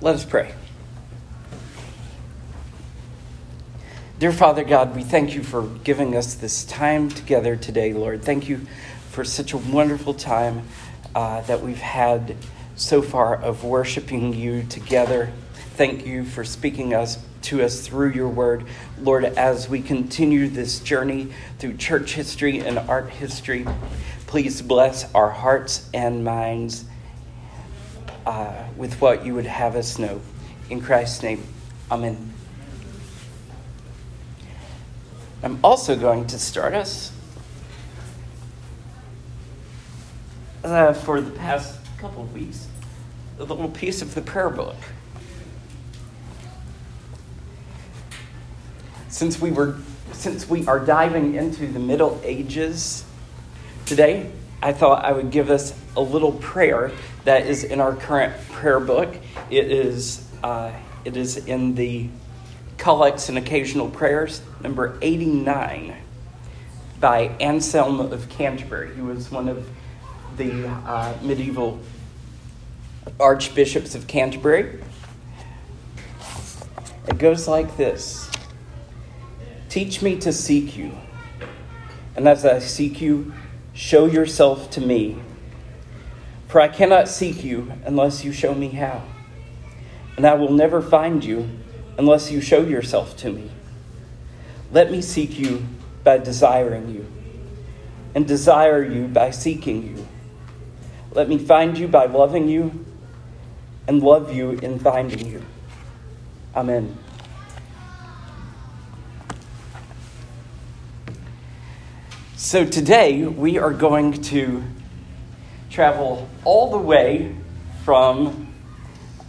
Let us pray. Dear Father God, we thank you for giving us this time together today, Lord. Thank you for such a wonderful time uh, that we've had so far of worshiping you together. Thank you for speaking us to us through your word. Lord, as we continue this journey through church history and art history, please bless our hearts and minds uh, with what you would have us know. In Christ's name, Amen. I'm also going to start us uh, for the past couple of weeks a little piece of the prayer book. Since we were since we are diving into the Middle Ages today, I thought I would give us a little prayer that is in our current prayer book. It is uh, it is in the Collects and Occasional Prayers, number 89, by Anselm of Canterbury. He was one of the uh, medieval archbishops of Canterbury. It goes like this Teach me to seek you, and as I seek you, show yourself to me. For I cannot seek you unless you show me how, and I will never find you unless you show yourself to me. Let me seek you by desiring you, and desire you by seeking you. Let me find you by loving you, and love you in finding you. Amen. So today we are going to travel all the way from,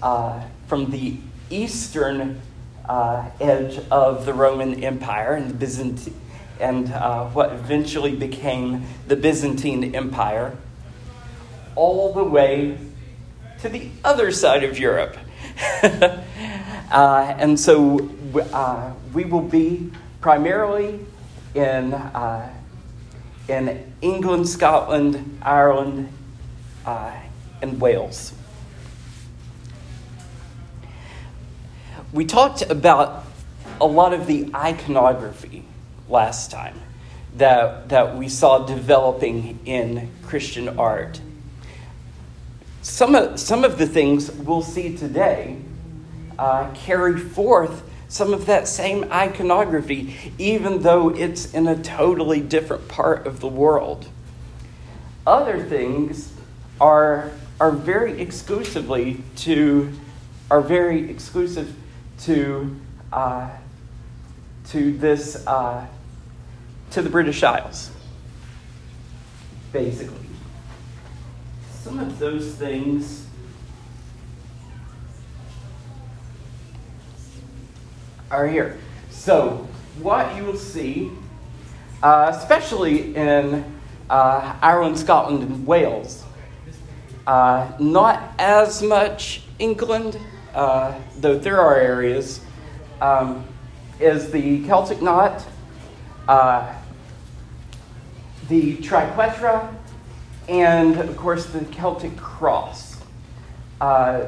uh, from the eastern uh, edge of the Roman Empire and the Byzantine, and uh, what eventually became the Byzantine Empire, all the way to the other side of Europe. uh, and so uh, we will be primarily in, uh, in England, Scotland, Ireland, and Wales. We talked about a lot of the iconography last time that, that we saw developing in Christian art. Some of, some of the things we'll see today uh, carry forth some of that same iconography, even though it's in a totally different part of the world. Other things are, are very exclusively to, are very exclusive to, uh, to this, uh, to the British Isles, basically. Some of those things are here. So, what you will see, uh, especially in uh, Ireland, Scotland, and Wales, uh, not as much England, uh, though there are areas, um, is the Celtic knot, uh, the triquetra, and of course the Celtic cross. Uh,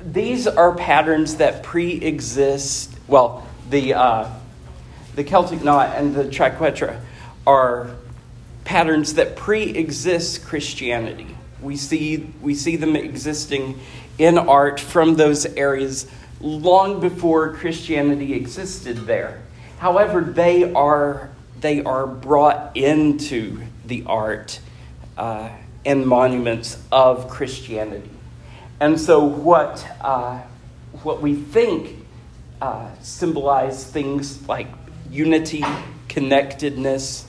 these are patterns that pre exist, well, the, uh, the Celtic knot and the triquetra are patterns that pre exist Christianity. We see, we see them existing in art from those areas long before Christianity existed there. However, they are, they are brought into the art uh, and monuments of Christianity. And so, what, uh, what we think uh, symbolize things like unity, connectedness,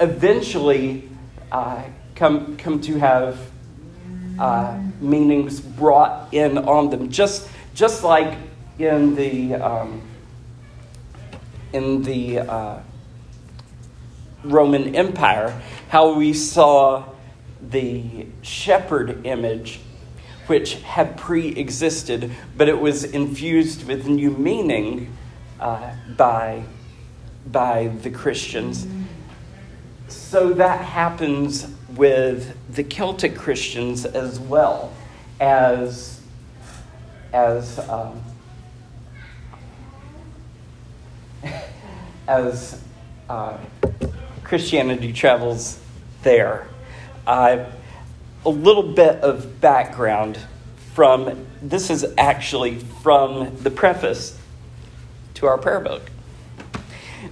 eventually uh, come, come to have uh, meanings brought in on them, just, just like in the, um, in the uh, Roman Empire, how we saw the shepherd image, which had pre existed, but it was infused with new meaning uh, by, by the Christians. So that happens with the Celtic Christians as well as as um, as uh, Christianity travels there. Uh, a little bit of background from this is actually from the preface to our prayer book.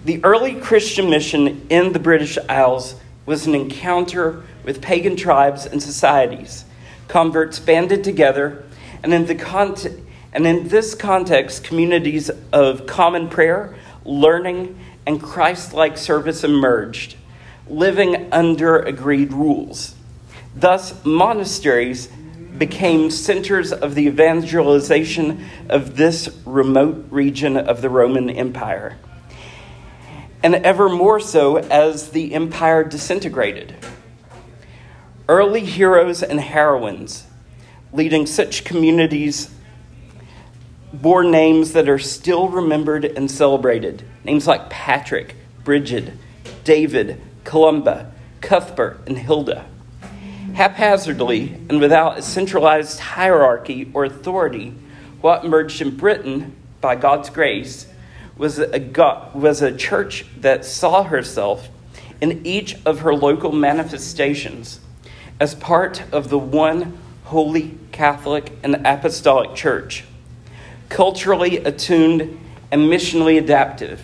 The early Christian mission in the British Isles was an encounter with pagan tribes and societies. Converts banded together, and in, the cont- and in this context, communities of common prayer, learning, and Christ like service emerged, living under agreed rules. Thus, monasteries became centers of the evangelization of this remote region of the Roman Empire. And ever more so as the empire disintegrated. Early heroes and heroines leading such communities bore names that are still remembered and celebrated. Names like Patrick, Bridget, David, Columba, Cuthbert, and Hilda. Haphazardly and without a centralized hierarchy or authority, what emerged in Britain, by God's grace, was a, God, was a church that saw herself in each of her local manifestations as part of the one holy Catholic and Apostolic Church, culturally attuned and missionally adaptive,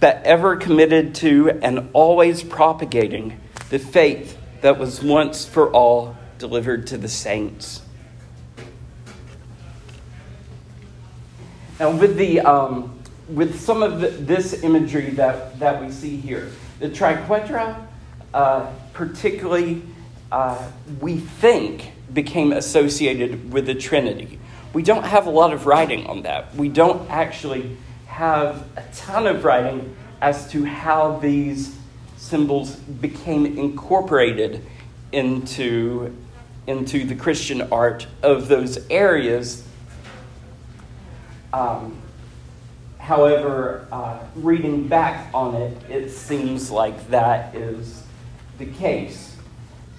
but ever committed to and always propagating the faith that was once for all delivered to the saints. Now, with, the, um, with some of the, this imagery that, that we see here, the triquetra, uh, particularly, uh, we think, became associated with the Trinity. We don't have a lot of writing on that. We don't actually have a ton of writing as to how these symbols became incorporated into, into the Christian art of those areas. Um, however, uh, reading back on it, it seems like that is the case.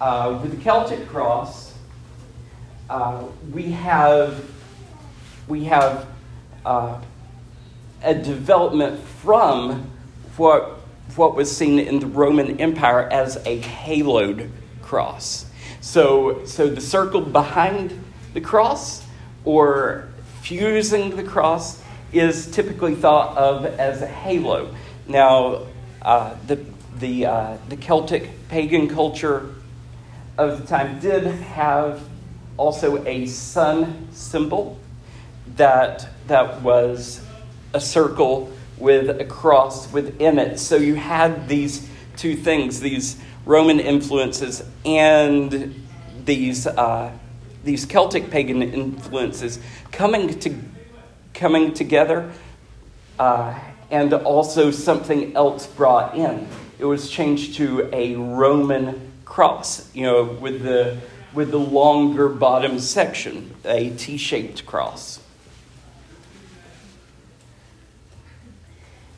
Uh, with the Celtic cross, uh, we have we have uh, a development from what what was seen in the Roman Empire as a haloed cross. So, so the circle behind the cross or fusing the cross is typically thought of as a halo. Now, uh, the, the, uh, the Celtic pagan culture of the time did have also a sun symbol that, that was a circle with a cross within it. So you had these two things, these Roman influences and these, uh, these Celtic pagan influences coming, to, coming together, uh, and also something else brought in. It was changed to a Roman cross, you know, with the, with the longer bottom section, a T shaped cross.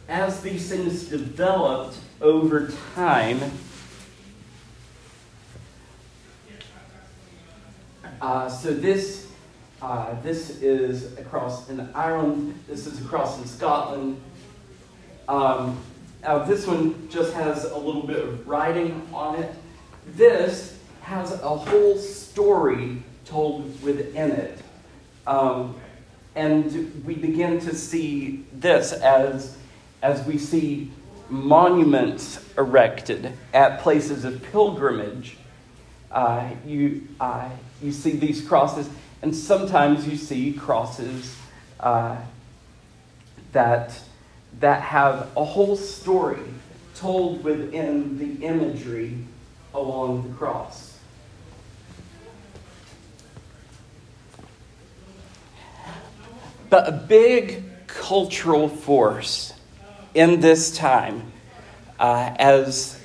as these things developed over time, uh, so this uh, this is across in Ireland. This is across in Scotland. Um, now this one just has a little bit of writing on it. This has a whole story told within it. Um, and we begin to see this as as we see monuments erected at places of pilgrimage, uh, you, uh, you see these crosses, and sometimes you see crosses uh, that, that have a whole story told within the imagery along the cross. But a big cultural force in this time uh, as,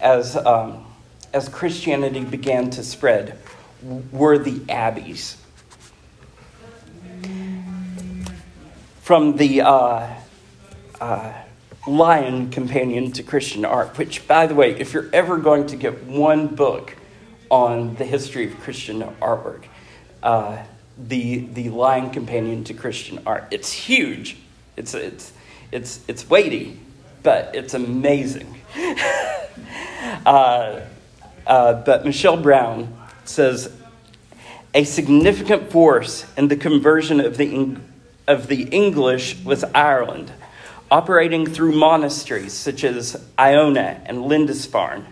as, um, as Christianity began to spread were the abbeys. From the uh, uh, Lion Companion to Christian Art, which, by the way, if you're ever going to get one book on the history of Christian artwork, uh, the, the Lion companion to Christian art. It's huge, it's, it's, it's, it's weighty, but it's amazing. uh, uh, but Michelle Brown says a significant force in the conversion of the, of the English was Ireland, operating through monasteries such as Iona and Lindisfarne,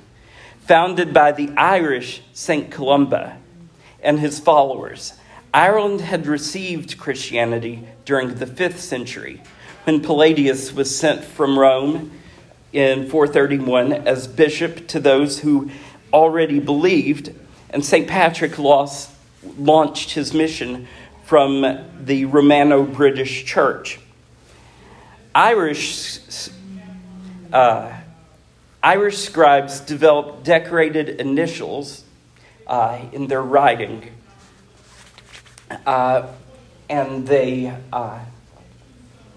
founded by the Irish St. Columba and his followers. Ireland had received Christianity during the 5th century when Palladius was sent from Rome in 431 as bishop to those who already believed, and St. Patrick lost, launched his mission from the Romano British Church. Irish, uh, Irish scribes developed decorated initials uh, in their writing, uh, and they, uh,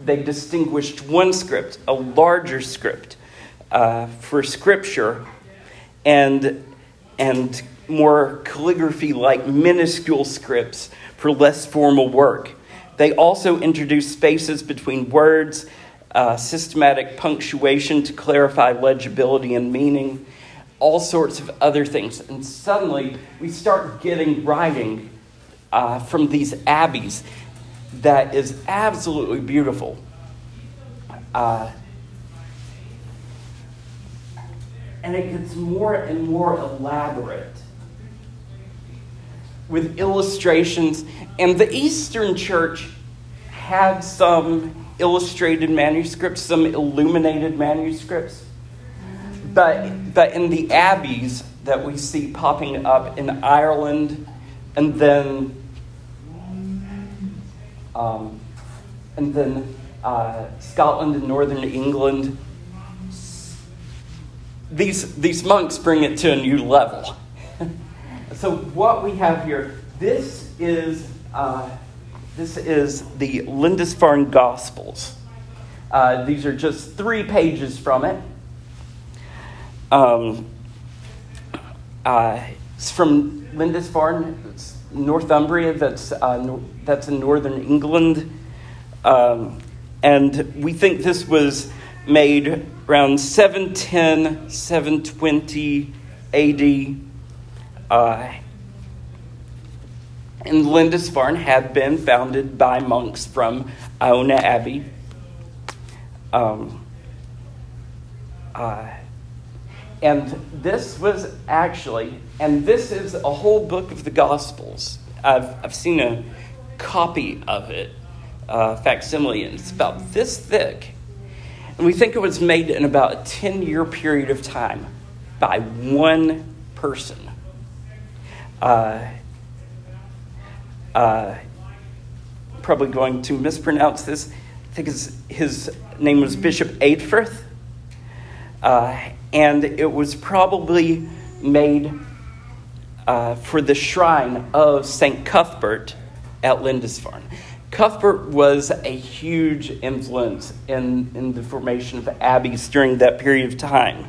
they distinguished one script, a larger script, uh, for scripture and, and more calligraphy like minuscule scripts for less formal work. They also introduce spaces between words, uh, systematic punctuation to clarify legibility and meaning, all sorts of other things. And suddenly we start getting writing uh, from these abbeys that is absolutely beautiful. Uh, and it gets more and more elaborate with illustrations. And the Eastern Church had some illustrated manuscripts, some illuminated manuscripts. But, but in the abbeys that we see popping up in Ireland and then, um, and then uh, Scotland and Northern England, these, these monks bring it to a new level. So, what we have here, this is, uh, this is the Lindisfarne Gospels. Uh, these are just three pages from it. Um, uh, it's from Lindisfarne, it's Northumbria, that's, uh, no, that's in northern England. Um, and we think this was made around 710, 720 AD. Uh, and Lindisfarne had been founded by monks from Iona Abbey. Um, uh, and this was actually, and this is a whole book of the Gospels. I've, I've seen a copy of it, uh, facsimile, and it's about this thick. And we think it was made in about a 10 year period of time by one person. Uh, uh, probably going to mispronounce this. I think his, his name was Bishop Eadfrith. Uh, and it was probably made uh, for the shrine of St. Cuthbert at Lindisfarne. Cuthbert was a huge influence in, in the formation of abbeys during that period of time.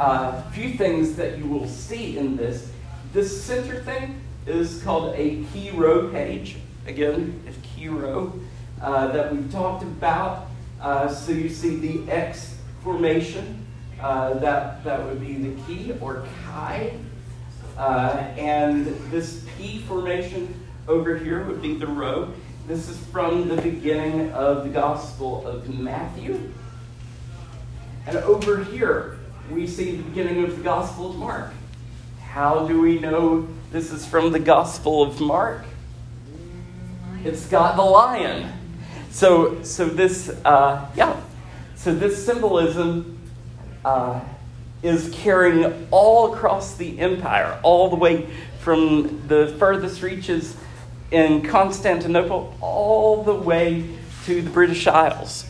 A uh, few things that you will see in this. This center thing is called a Chi Rho page. Again, a Chi Rho uh, that we've talked about. Uh, so you see the X formation. Uh, that, that would be the key or chi. Uh, and this P formation over here would be the row. This is from the beginning of the Gospel of Matthew. And over here, we see the beginning of the Gospel of Mark. How do we know this is from the Gospel of Mark? It's got the lion. So, so this, uh, yeah, so this symbolism uh, is carrying all across the empire, all the way from the furthest reaches in Constantinople all the way to the British Isles.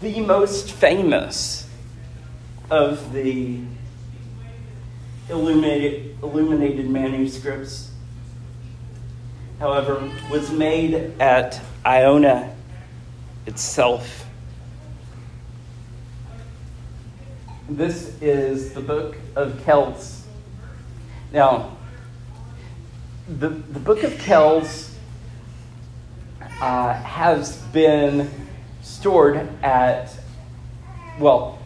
The most famous of the illuminated, illuminated manuscripts, however, was made at Iona itself. This is the Book of Kells. Now, the, the book of Kells uh, has been stored at, well,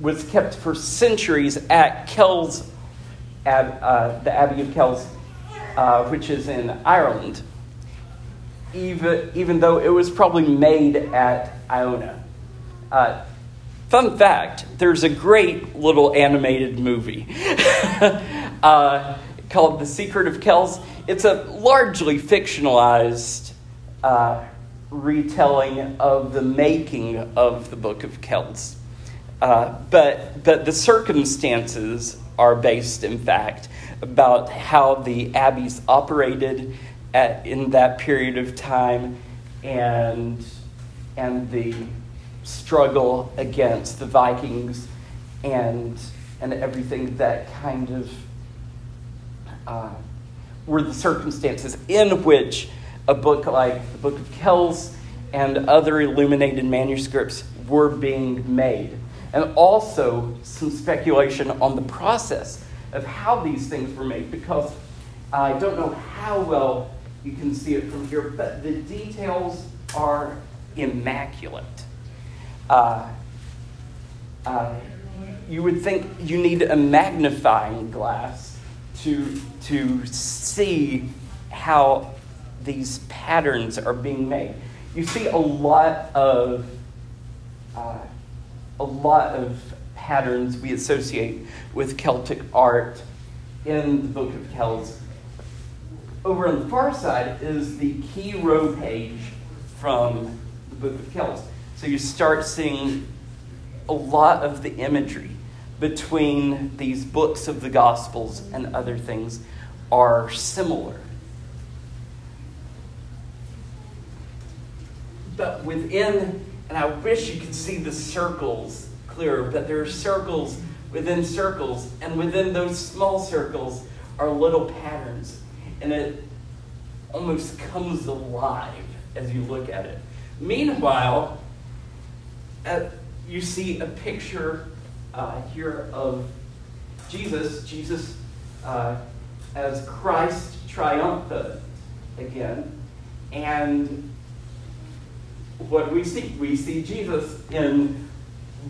was kept for centuries at Kells, at uh, the Abbey of Kells, uh, which is in Ireland, even, even though it was probably made at Iona. Uh, fun fact there's a great little animated movie uh, called The Secret of Kells. It's a largely fictionalized uh, retelling of the making of the Book of Kells. Uh, but, but the circumstances are based, in fact, about how the abbeys operated at, in that period of time and, and the struggle against the Vikings and, and everything that kind of uh, were the circumstances in which a book like the Book of Kells and other illuminated manuscripts were being made. And also some speculation on the process of how these things were made, because I don't know how well you can see it from here, but the details are immaculate. Uh, uh, you would think you need a magnifying glass to, to see how these patterns are being made. You see a lot of uh, a lot of patterns we associate with Celtic art in the Book of Kells. Over on the far side is the Chi Rho page from the Book of Kells. So you start seeing a lot of the imagery between these books of the Gospels and other things are similar. But within, and I wish you could see the circles clearer, but there are circles within circles, and within those small circles are little patterns. And it almost comes alive as you look at it. Meanwhile, uh, you see a picture uh, here of Jesus, Jesus uh, as Christ triumphant again. And what we see? We see Jesus in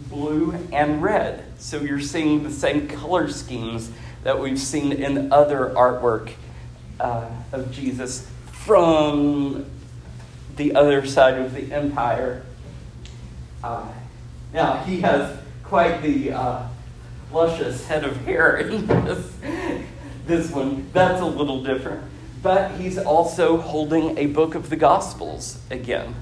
blue and red. So you're seeing the same color schemes that we've seen in other artwork uh, of Jesus from the other side of the empire. Uh, now, he has quite the uh, luscious head of hair in this, this one. That's a little different. But he's also holding a book of the Gospels again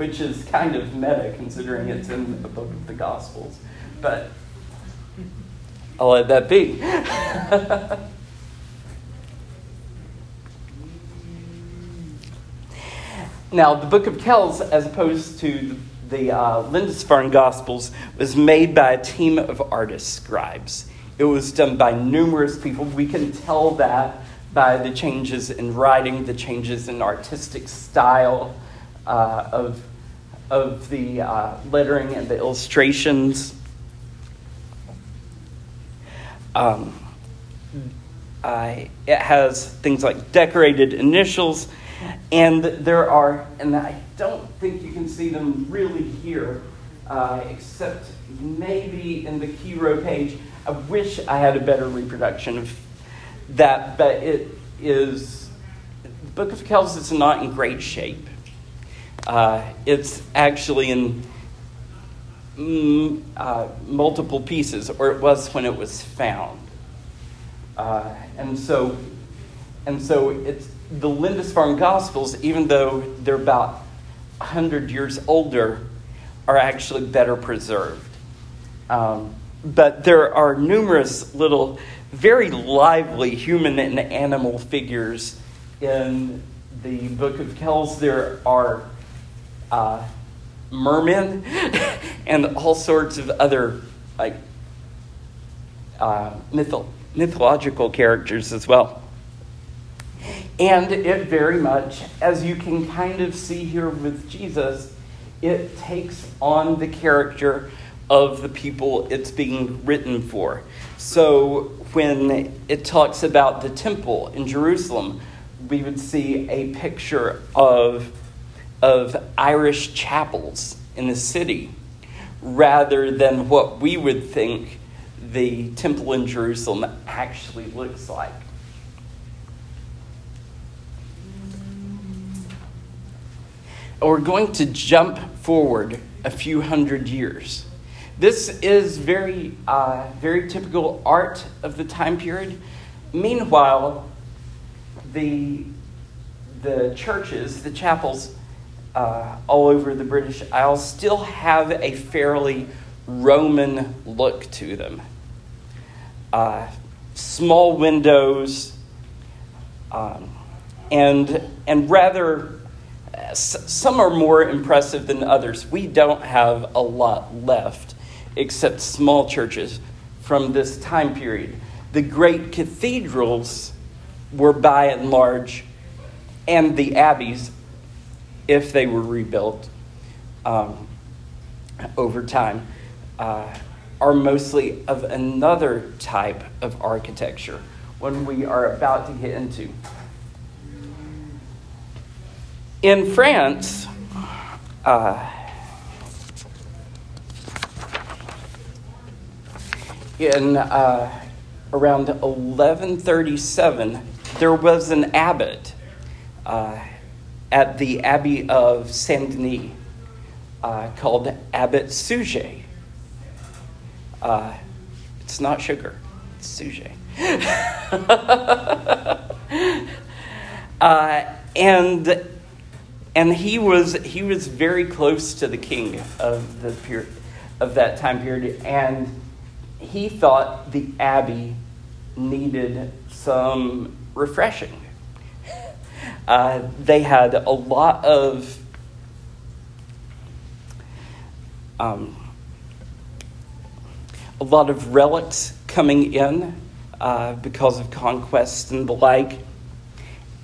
which is kind of meta considering it's in the book of the Gospels. But I'll let that be. now, the book of Kells, as opposed to the, the uh, Lindisfarne Gospels, was made by a team of artist scribes. It was done by numerous people. We can tell that by the changes in writing, the changes in artistic style uh, of of the uh, lettering and the illustrations. Um, I, it has things like decorated initials, and there are, and I don't think you can see them really here, uh, except maybe in the Chi Rho page. I wish I had a better reproduction of that, but it is. The Book of Kells is not in great shape. Uh, it's actually in mm, uh, multiple pieces, or it was when it was found. Uh, and so, and so it's the Lindisfarne Gospels, even though they're about 100 years older, are actually better preserved. Um, but there are numerous little, very lively human and animal figures in the Book of Kells. There are uh, mermen and all sorts of other like uh, mytho- mythological characters as well. And it very much, as you can kind of see here with Jesus, it takes on the character of the people it's being written for. So when it talks about the temple in Jerusalem, we would see a picture of, of Irish chapels in the city rather than what we would think the temple in Jerusalem actually looks like. We're going to jump forward a few hundred years. This is very, uh, very typical art of the time period. Meanwhile, the, the churches, the chapels uh, all over the British Isles still have a fairly Roman look to them. Uh, small windows, um, and, and rather, some are more impressive than others. We don't have a lot left except small churches from this time period. The great cathedrals were by and large, and the abbeys, if they were rebuilt um, over time, uh, are mostly of another type of architecture, one we are about to get into. In France, uh, in uh, around 1137, there was an abbot uh, at the Abbey of Saint Denis uh, called Abbot Suger. Uh, it's not sugar, it's Suger. Uh, and and he was he was very close to the king of the period of that time period, and he thought the abbey needed some refreshing. Uh, they had a lot of um, a lot of relics coming in uh, because of conquest and the like,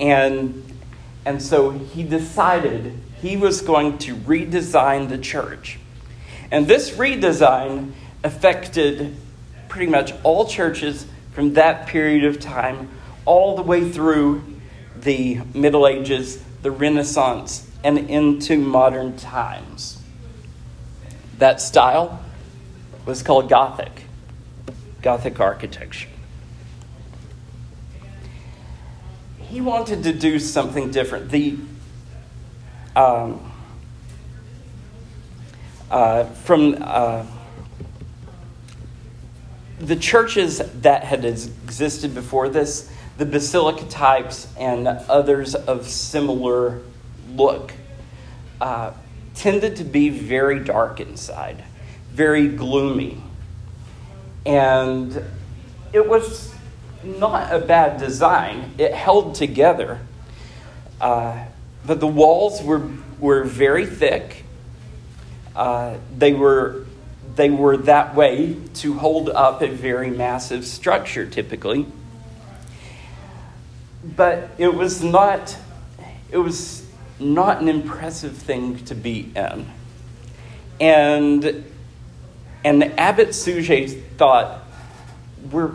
and and so he decided he was going to redesign the church, and this redesign affected pretty much all churches from that period of time all the way through the Middle Ages, the Renaissance, and into modern times. That style was called Gothic, Gothic architecture. He wanted to do something different. The um, uh, from uh, the churches that had existed before this, the basilica types and others of similar look, uh, tended to be very dark inside, very gloomy. And it was not a bad design, it held together. Uh, but the walls were, were very thick. Uh, they were they were that way to hold up a very massive structure typically. But it was not it was not an impressive thing to be in. And and the Abbot Suger thought, we're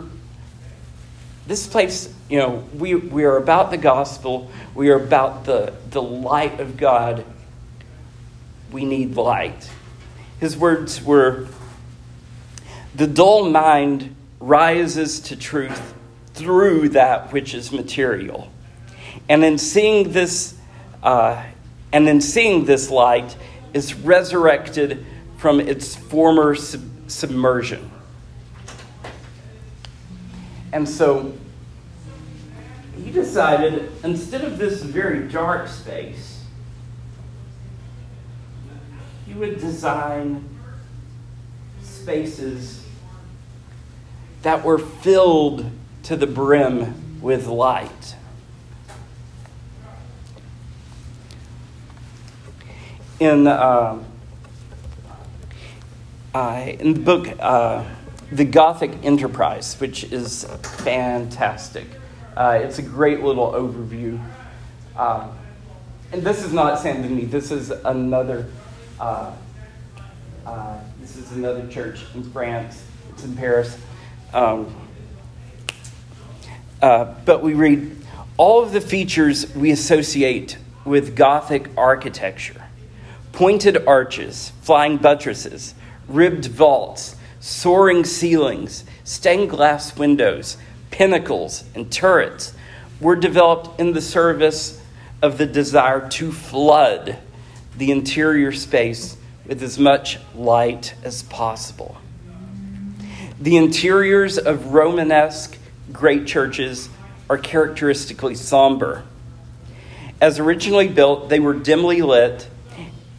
this place, you know, we, we are about the gospel, we are about the, the light of God. We need light. His words were The dull mind rises to truth through that which is material. And in seeing this, uh, and in seeing this light, is resurrected from its former sub- submersion. And so he decided instead of this very dark space, he would design spaces that were filled to the brim with light. In, uh, uh, in the book, uh, The Gothic Enterprise, which is fantastic, uh, it's a great little overview. Uh, and this is not Saint Denis, this is another uh, uh, this is another church in France. It's in Paris. Um, uh, but we read all of the features we associate with Gothic architecture pointed arches, flying buttresses, ribbed vaults, soaring ceilings, stained glass windows, pinnacles, and turrets were developed in the service of the desire to flood the interior space with as much light as possible. The interiors of Romanesque great churches are characteristically somber. As originally built, they were dimly lit,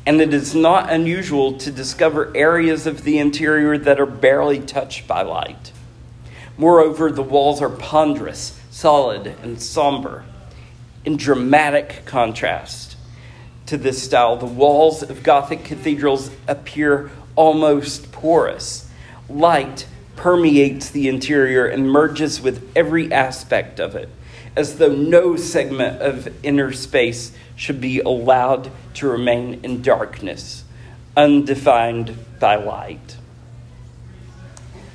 and it is not unusual to discover areas of the interior that are barely touched by light. Moreover, the walls are ponderous, solid, and somber. In dramatic contrast to this style, the walls of Gothic cathedrals appear almost porous. Light permeates the interior and merges with every aspect of it, as though no segment of inner space should be allowed to remain in darkness, undefined by light.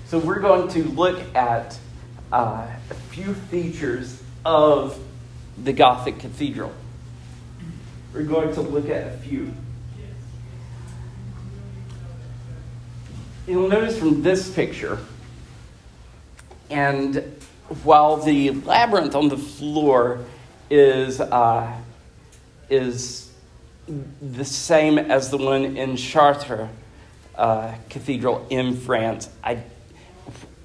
So, we're going to look at uh, a few features of the Gothic cathedral. We're going to look at a few. You'll notice from this picture, and while the labyrinth on the floor is, uh, is the same as the one in Chartres uh, Cathedral in France, I,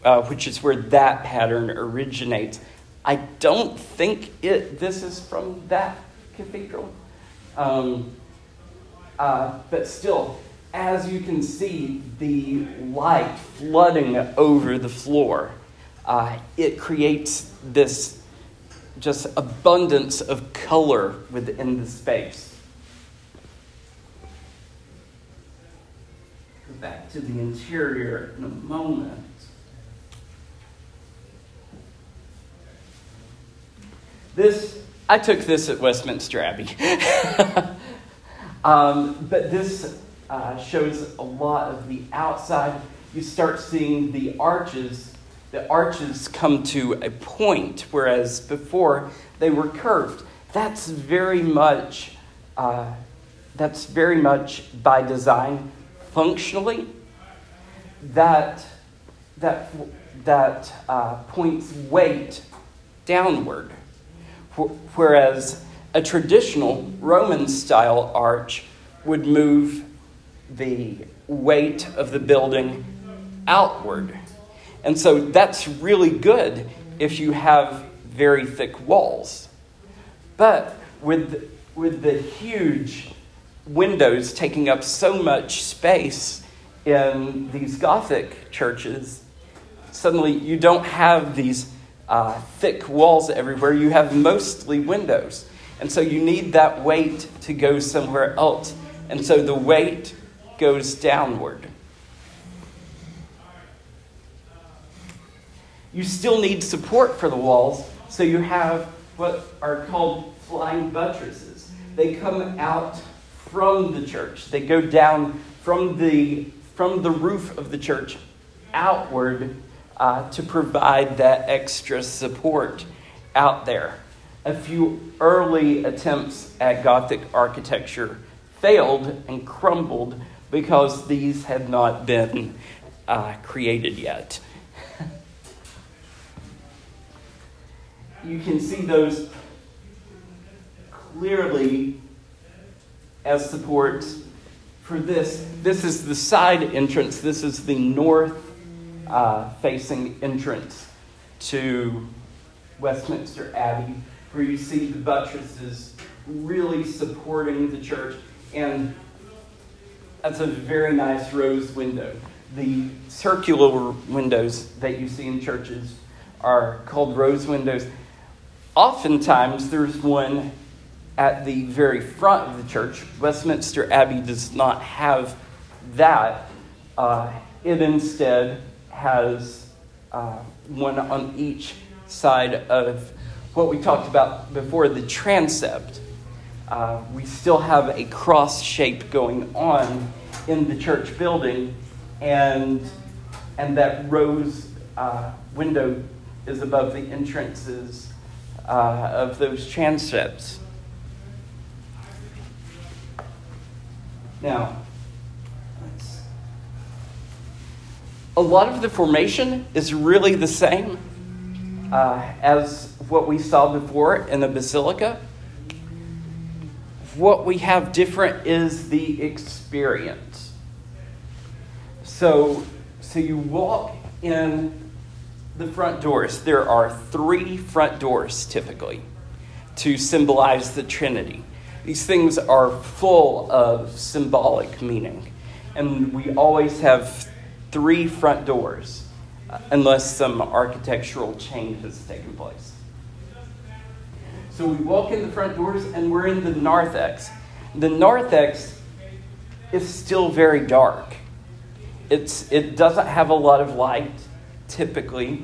uh, which is where that pattern originates. I don't think it. This is from that cathedral, um, uh, but still, as you can see, the light flooding over the floor, uh, it creates this just abundance of color within the space. Go back to the interior in a moment. This, I took this at Westminster Abbey. um, but this uh, shows a lot of the outside. You start seeing the arches. The arches come to a point, whereas before they were curved. That's very much, uh, that's very much by design. Functionally, that that that uh, points weight downward, whereas a traditional Roman style arch would move the weight of the building outward. And so that's really good if you have very thick walls. But with, with the huge windows taking up so much space in these Gothic churches, suddenly you don't have these uh, thick walls everywhere. You have mostly windows. And so you need that weight to go somewhere else. And so the weight goes downward. You still need support for the walls, so you have what are called flying buttresses. They come out from the church. They go down from the, from the roof of the church outward uh, to provide that extra support out there. A few early attempts at Gothic architecture failed and crumbled because these have not been uh, created yet. you can see those clearly as support for this. This is the side entrance, this is the north uh, facing entrance to Westminster Abbey, where you see the buttresses really supporting the church. And that's a very nice rose window. The circular windows that you see in churches are called rose windows. Oftentimes, there's one at the very front of the church. Westminster Abbey does not have that. Uh, it instead has uh, one on each side of what we talked about before the transept. Uh, we still have a cross shape going on in the church building, and, and that rose uh, window is above the entrances uh, of those transepts. Now, a lot of the formation is really the same uh, as what we saw before in the basilica. What we have different is the experience. So, so you walk in the front doors. There are three front doors typically to symbolize the Trinity. These things are full of symbolic meaning. And we always have three front doors, uh, unless some architectural change has taken place. So we walk in the front doors and we're in the narthex. The narthex is still very dark. It's, it doesn't have a lot of light, typically,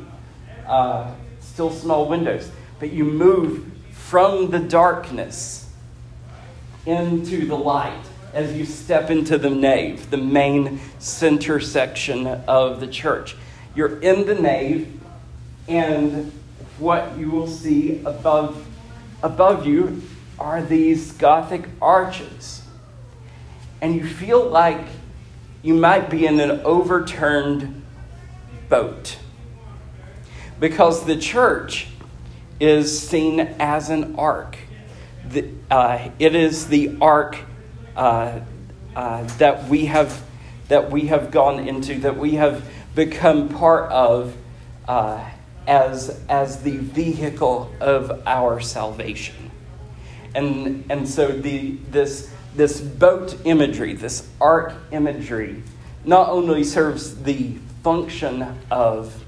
uh, still small windows. But you move from the darkness into the light as you step into the nave, the main center section of the church. You're in the nave, and what you will see above, above you are these Gothic arches. And you feel like you might be in an overturned boat. Because the church is seen as an ark. The, uh, it is the ark uh, uh, that we have that we have gone into, that we have become part of uh, as as the vehicle of our salvation. And and so the this this boat imagery, this ark imagery, not only serves the function of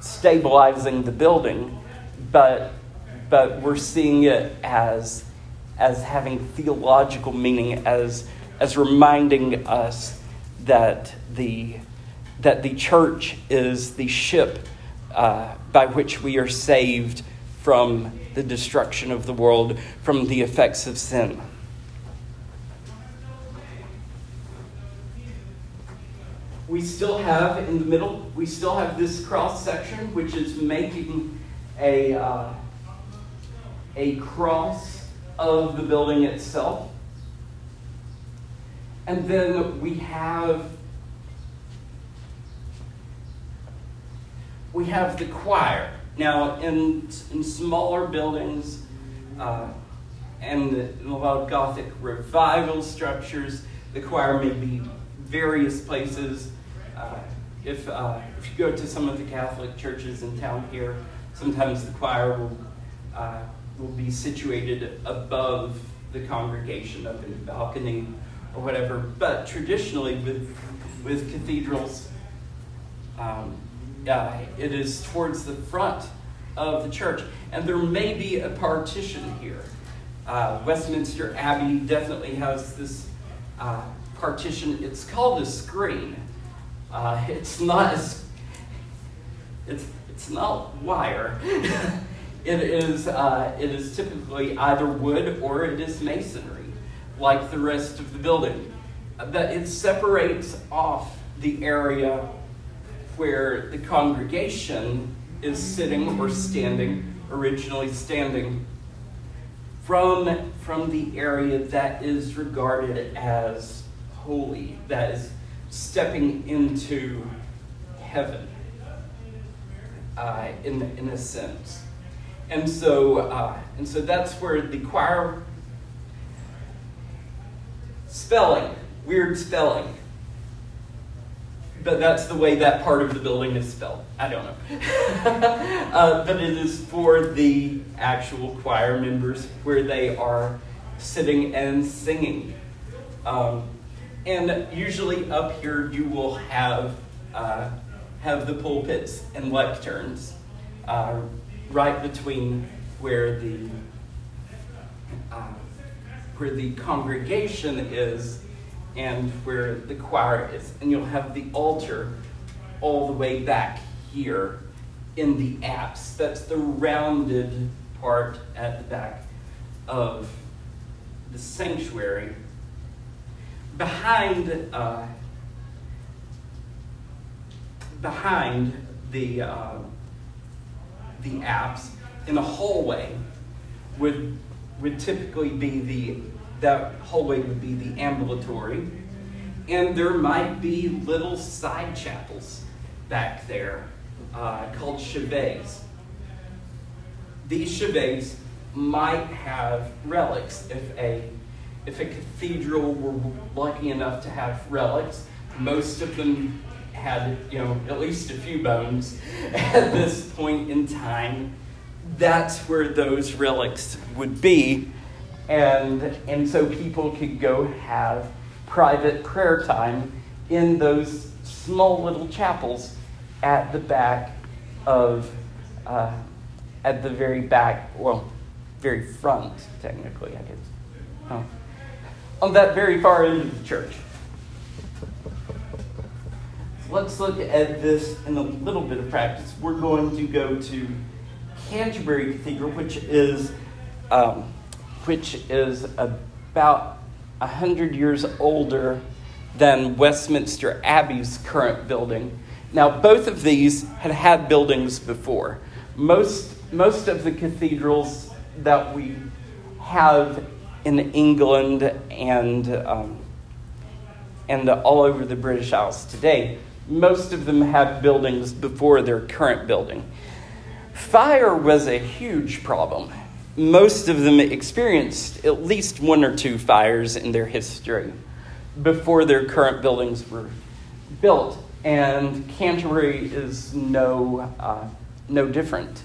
stabilizing the building, but but we're seeing it as as having theological meaning, as, as reminding us that the, that the church is the ship uh, by which we are saved from the destruction of the world, from the effects of sin. We still have in the middle, we still have this cross section, which is making a, uh, a cross of the building itself. And then we have we have the choir. Now, in, in smaller buildings uh, and in a lot of Gothic revival structures, the choir may be various places. Uh, if, uh, if you go to some of the Catholic churches in town here, sometimes the choir will uh, will be situated above the congregation up in the balcony or whatever. But traditionally, with, with cathedrals, um, uh, it is towards the front of the church. And there may be a partition here. Uh, Westminster Abbey definitely has this uh, partition. It's called a screen. Uh, it's not a, it's, it's not wire. It is, uh, it is typically either wood or it is masonry, like the rest of the building. But it separates off the area where the congregation is sitting or standing, originally standing, from, from the area that is regarded as holy, that is stepping into heaven uh, in, in a sense. And so, uh, and so that's where the choir spelling, weird spelling. But that's the way that part of the building is spelled. I don't know. uh, but it is for the actual choir members where they are sitting and singing. Um, and usually up here you will have uh, have the pulpits and lecterns. Uh, right between where the uh, where the congregation is and where the choir is, and you'll have the altar all the way back here in the apse. That's the rounded part at the back of the sanctuary. Behind uh, behind the uh, the apse in the hallway would would typically be the that hallway would be the ambulatory, and there might be little side chapels back there uh, called chevets. These chevets might have relics if a if a cathedral were lucky enough to have relics. Most of them had, you know, at least a few bones at this point in time. That's where those relics would be. And, and so people could go have private prayer time in those small little chapels at the back of, uh, at the very back, well, very front, technically, I guess. Oh. On that very far end of the church. So let's look at this in a little bit of practice. We're going to go to Canterbury Cathedral, which is, um, which is about 100 years older than Westminster Abbey's current building. Now, both of these had had buildings before. Most, most of the cathedrals that we have in England and, um, and all over the British Isles today, most of them have buildings before their current building. Fire was a huge problem. Most of them experienced at least one or two fires in their history before their current buildings were built. And Canterbury is no, uh, no different.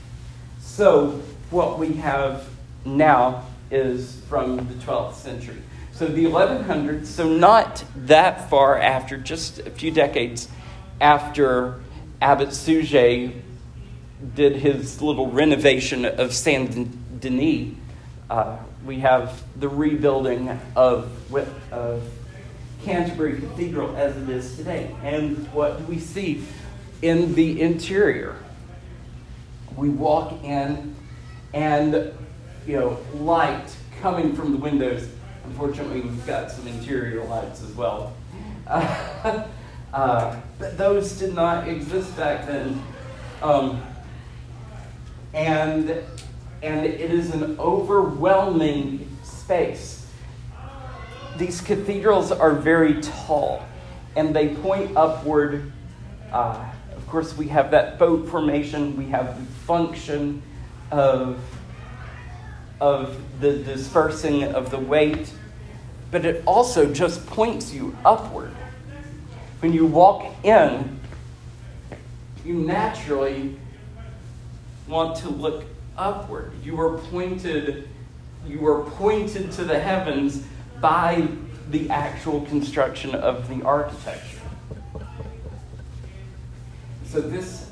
So, what we have now is from the 12th century. So, the 1100s, so not that far after, just a few decades after Abbot Suger did his little renovation of Saint Denis, uh, we have the rebuilding of, of Canterbury Cathedral as it is today. And what do we see in the interior? We walk in, and you know, light coming from the windows. Unfortunately, we've got some interior lights as well. Uh, uh, but those did not exist back then. Um, and, and it is an overwhelming space. These cathedrals are very tall and they point upward. Uh, of course, we have that boat formation, we have the function of, of the dispersing of the weight, but it also just points you upward. When you walk in, you naturally want to look upward. You are pointed, you are pointed to the heavens by the actual construction of the architecture. So this,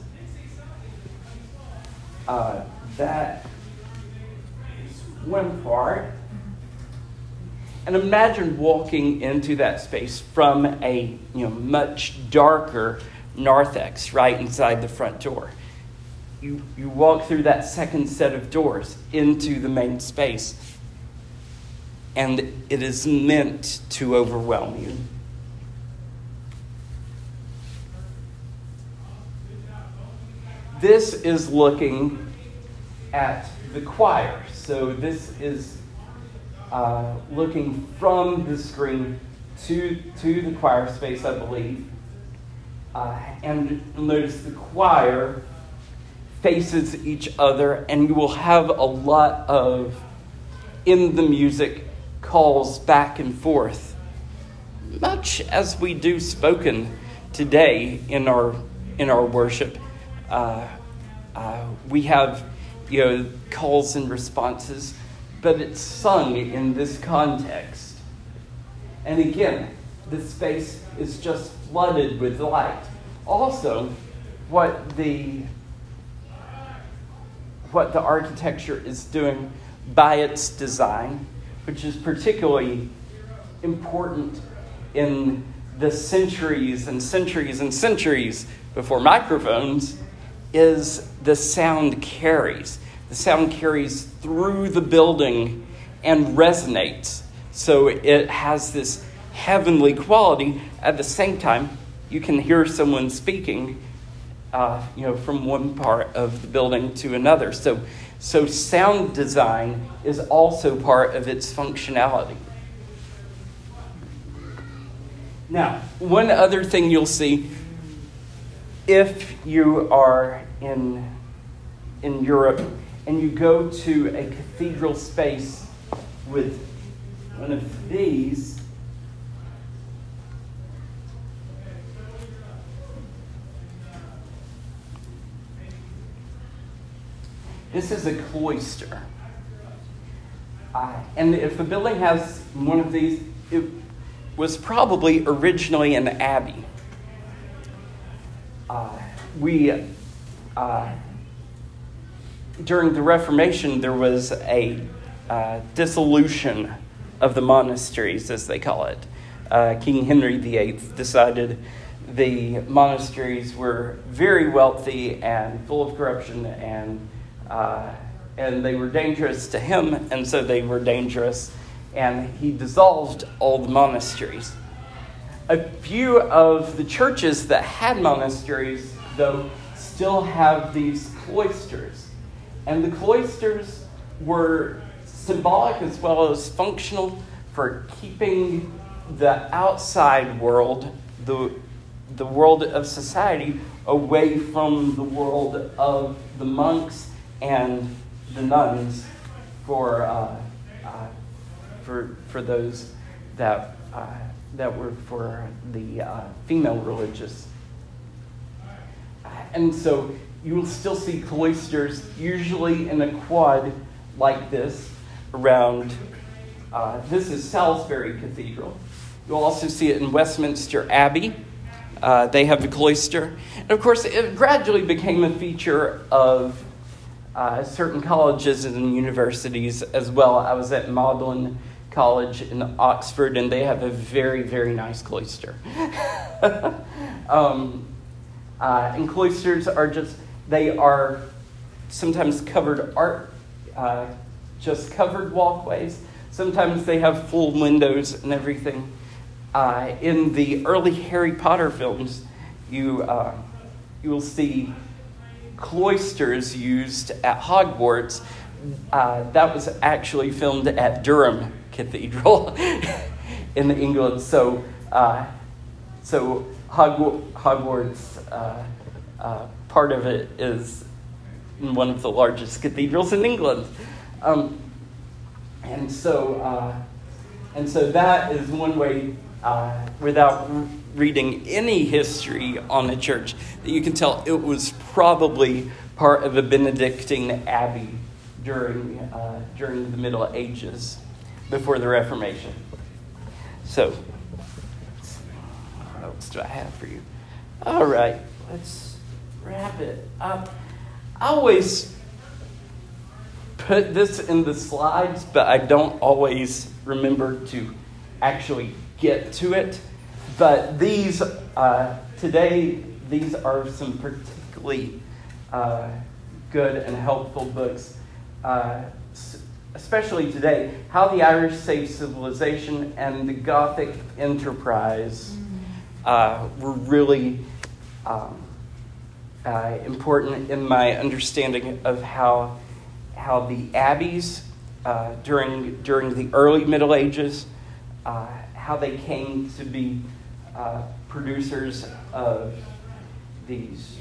uh, that is one part. And imagine walking into that space from a you know, much darker narthex right inside the front door. You, you walk through that second set of doors into the main space, and it is meant to overwhelm you. This is looking at the choir. So, this is uh, looking from the screen to, to the choir space, I believe. Uh, and notice the choir faces each other, and you will have a lot of, in the music, calls back and forth, much as we do spoken today in our, in our worship. Uh, uh, we have you know, calls and responses, but it's sung in this context. And again, the space is just flooded with light. Also, what the what the architecture is doing by its design, which is particularly important in the centuries and centuries and centuries before microphones, is the sound carries. The sound carries through the building and resonates. So it has this heavenly quality. At the same time, you can hear someone speaking uh, you know, from one part of the building to another. So, so sound design is also part of its functionality. Now, one other thing you'll see if you are in, in Europe and you go to a cathedral space with one of these, This is a cloister. Uh, and if the building has one of these, it was probably originally an abbey. Uh, we, uh, during the Reformation, there was a uh, dissolution of the monasteries, as they call it. Uh, King Henry VIII decided the monasteries were very wealthy and full of corruption and uh, and they were dangerous to him, and so they were dangerous, and he dissolved all the monasteries. A few of the churches that had monasteries, though, still have these cloisters. And the cloisters were symbolic as well as functional for keeping the outside world, the, the world of society, away from the world of the monks and the nuns for, uh, uh, for, for those that, uh, that were for the uh, female religious. And so you will still see cloisters, usually in a quad like this, around. Uh, this is Salisbury Cathedral. You'll also see it in Westminster Abbey. Uh, they have the cloister. And of course, it gradually became a feature of uh, certain colleges and universities as well. I was at Magdalen College in Oxford, and they have a very, very nice cloister. um, uh, and cloisters are just, they are sometimes covered art, uh, just covered walkways. Sometimes they have full windows and everything. Uh, in the early Harry Potter films, you, uh, you will see cloisters used at Hogwarts. Uh, that was actually filmed at Durham Cathedral in England. So, uh, so Hogwarts, uh, uh, part of it is one of the largest cathedrals in England. Um, and so, uh, and so that is one way, uh, without reading any history on the church that you can tell it was probably part of a Benedictine abbey during, uh, during the Middle Ages before the Reformation. So, what else do I have for you? All right, let's wrap it up. I always put this in the slides, but I don't always remember to actually get to it. But these, uh, today, these are some particularly uh, good and helpful books, uh, especially today. How the Irish Saved Civilization and the Gothic Enterprise uh, were really um, uh, important in my understanding of how, how the abbeys uh, during, during the early Middle Ages, how they came to be uh, producers of these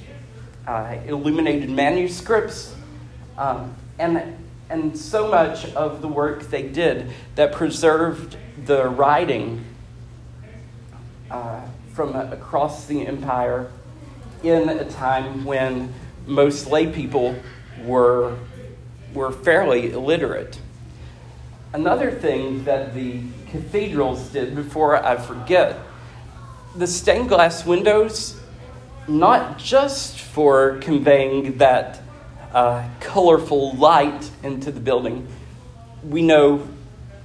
uh, illuminated manuscripts. Um, and, and so much of the work they did that preserved the writing uh, from across the empire in a time when most lay people were, were fairly illiterate. Another thing that the cathedrals did, before I forget, the stained glass windows, not just for conveying that uh, colorful light into the building. We know,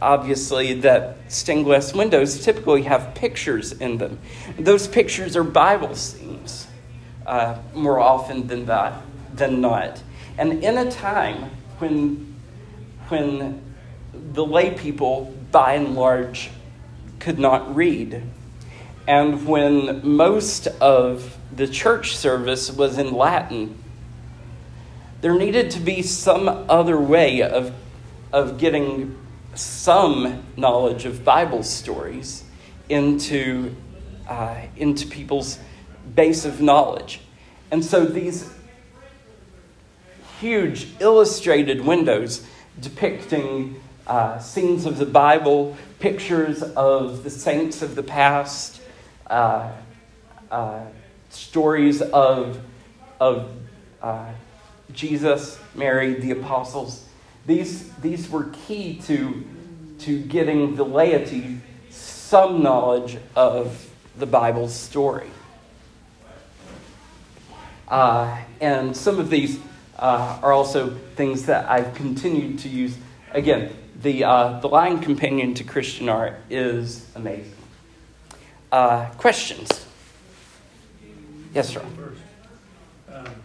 obviously, that stained glass windows typically have pictures in them. Those pictures are Bible scenes uh, more often than, that, than not. And in a time when, when the lay people, by and large, could not read, And when most of the church service was in Latin, there needed to be some other way of, of getting some knowledge of Bible stories into, uh, into people's base of knowledge. And so these huge illustrated windows depicting uh, scenes of the Bible, pictures of the saints of the past, uh, uh, stories of, of uh, Jesus, Mary, the apostles. These, these were key to, to getting the laity some knowledge of the Bible's story. Uh, and some of these uh, are also things that I've continued to use. Again, the, uh, the Lion Companion to Christian Art is amazing. Uh, questions? Yes, sir. First, um,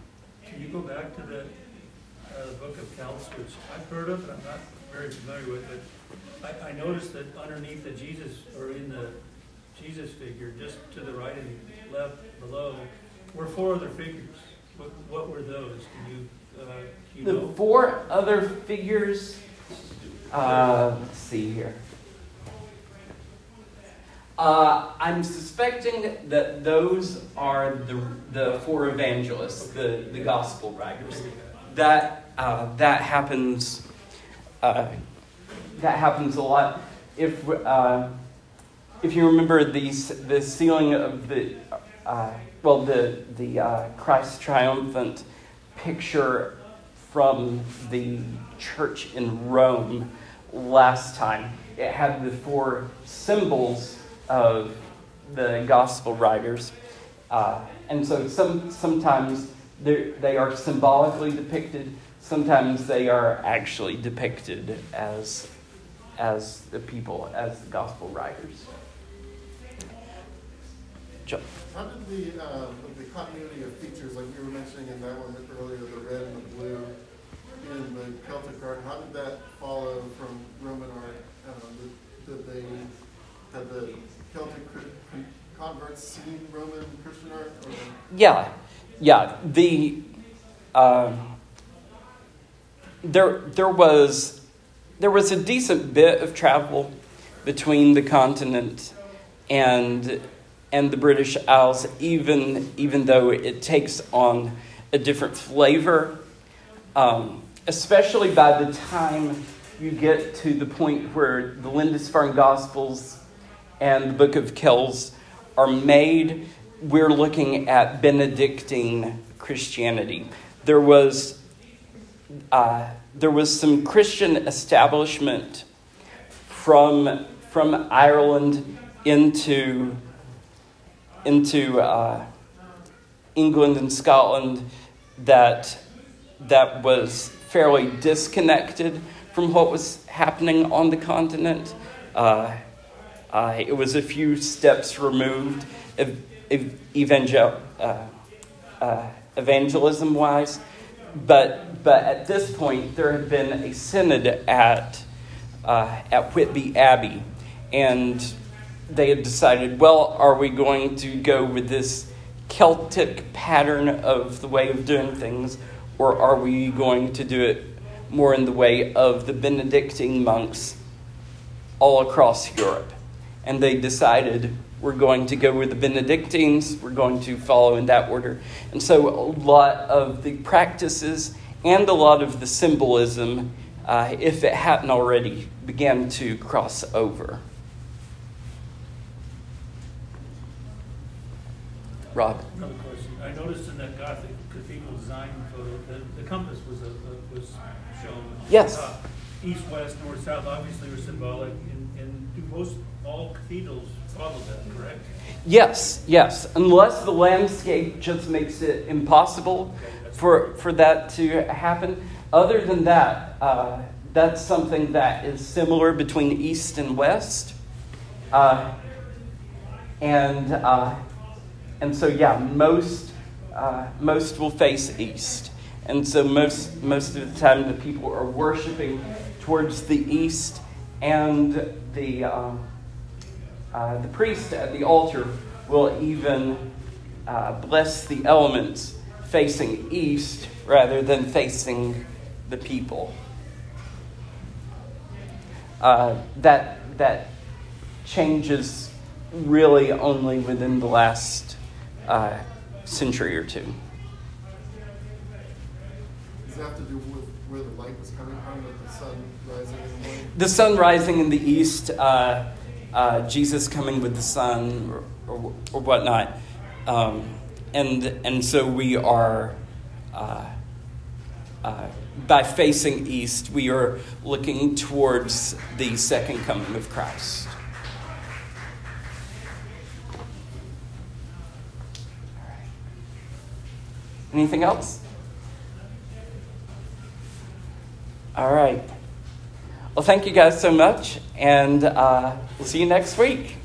can you go back to the, uh, the Book of Kells, which I've heard of, but I'm not very familiar with it. I, I noticed that underneath the Jesus, or in the Jesus figure, just to the right and left below, were four other figures. What, what were those? Can you, uh, you The know? four other figures, uh, let's see here. Uh, I'm suspecting that those are the, the four evangelists, the, the gospel writers. That, uh, that happens. Uh, that happens a lot. If uh, if you remember the the ceiling of the uh, well the the uh, Christ triumphant picture from the church in Rome last time, it had the four symbols of the gospel writers, uh, and so some sometimes they are symbolically depicted. Sometimes they are actually depicted as as the people, as the gospel writers. John. How did the, uh, the continuity of features, like you were mentioning in that one earlier, the red and the blue in the Celtic art, how did that follow from Roman art? Um, did, did, they, had the Celtic converts seen Roman Christian art? Or? Yeah, yeah. The uh, there there was there was a decent bit of travel between the continent and and the British Isles, even even though it takes on a different flavor, um, especially by the time you get to the point where the Lindisfarne Gospels and the Book of Kells are made. We're looking at Benedictine Christianity. There was uh, there was some Christian establishment from, from Ireland into, into uh, England and Scotland that, that was fairly disconnected from what was happening on the continent. Uh, uh, it was a few steps removed, evangel- uh, uh, evangelism wise. But, but at this point, there had been a synod at, uh, at Whitby Abbey, and they had decided, well, are we going to go with this Celtic pattern of the way of doing things, or are we going to do it more in the way of the Benedictine monks all across Europe? And they decided we're going to go with the Benedictines. We're going to follow in that order. And so, a lot of the practices and a lot of the symbolism, uh, if it hadn't already, began to cross over. Rob. Another question. I noticed in that Gothic cathedral design photo, the, the compass was, a, was shown. Yes. East, west, north, south, obviously, were symbolic. And, and do most all cathedrals follow that, correct? Yes, yes. Unless the landscape just makes it impossible for, for that to happen. Other than that, uh, that's something that is similar between east and west. Uh, and, uh, and so, yeah, most, uh, most will face east. And so, most, most of the time, the people are worshiping towards the east, and the, um, uh, the priest at the altar will even uh, bless the elements facing east rather than facing the people. Uh, that, that changes really only within the last uh, century or two. Does that have to do with where the light was coming from, with the sun rising in the morning? The sun rising in the east, uh, uh, Jesus coming with the sun, or, or, or whatnot. Um, and, and so we are, uh, uh, by facing east, we are looking towards the second coming of Christ. Anything else? All right. Well, thank you guys so much, and uh, we'll see you next week.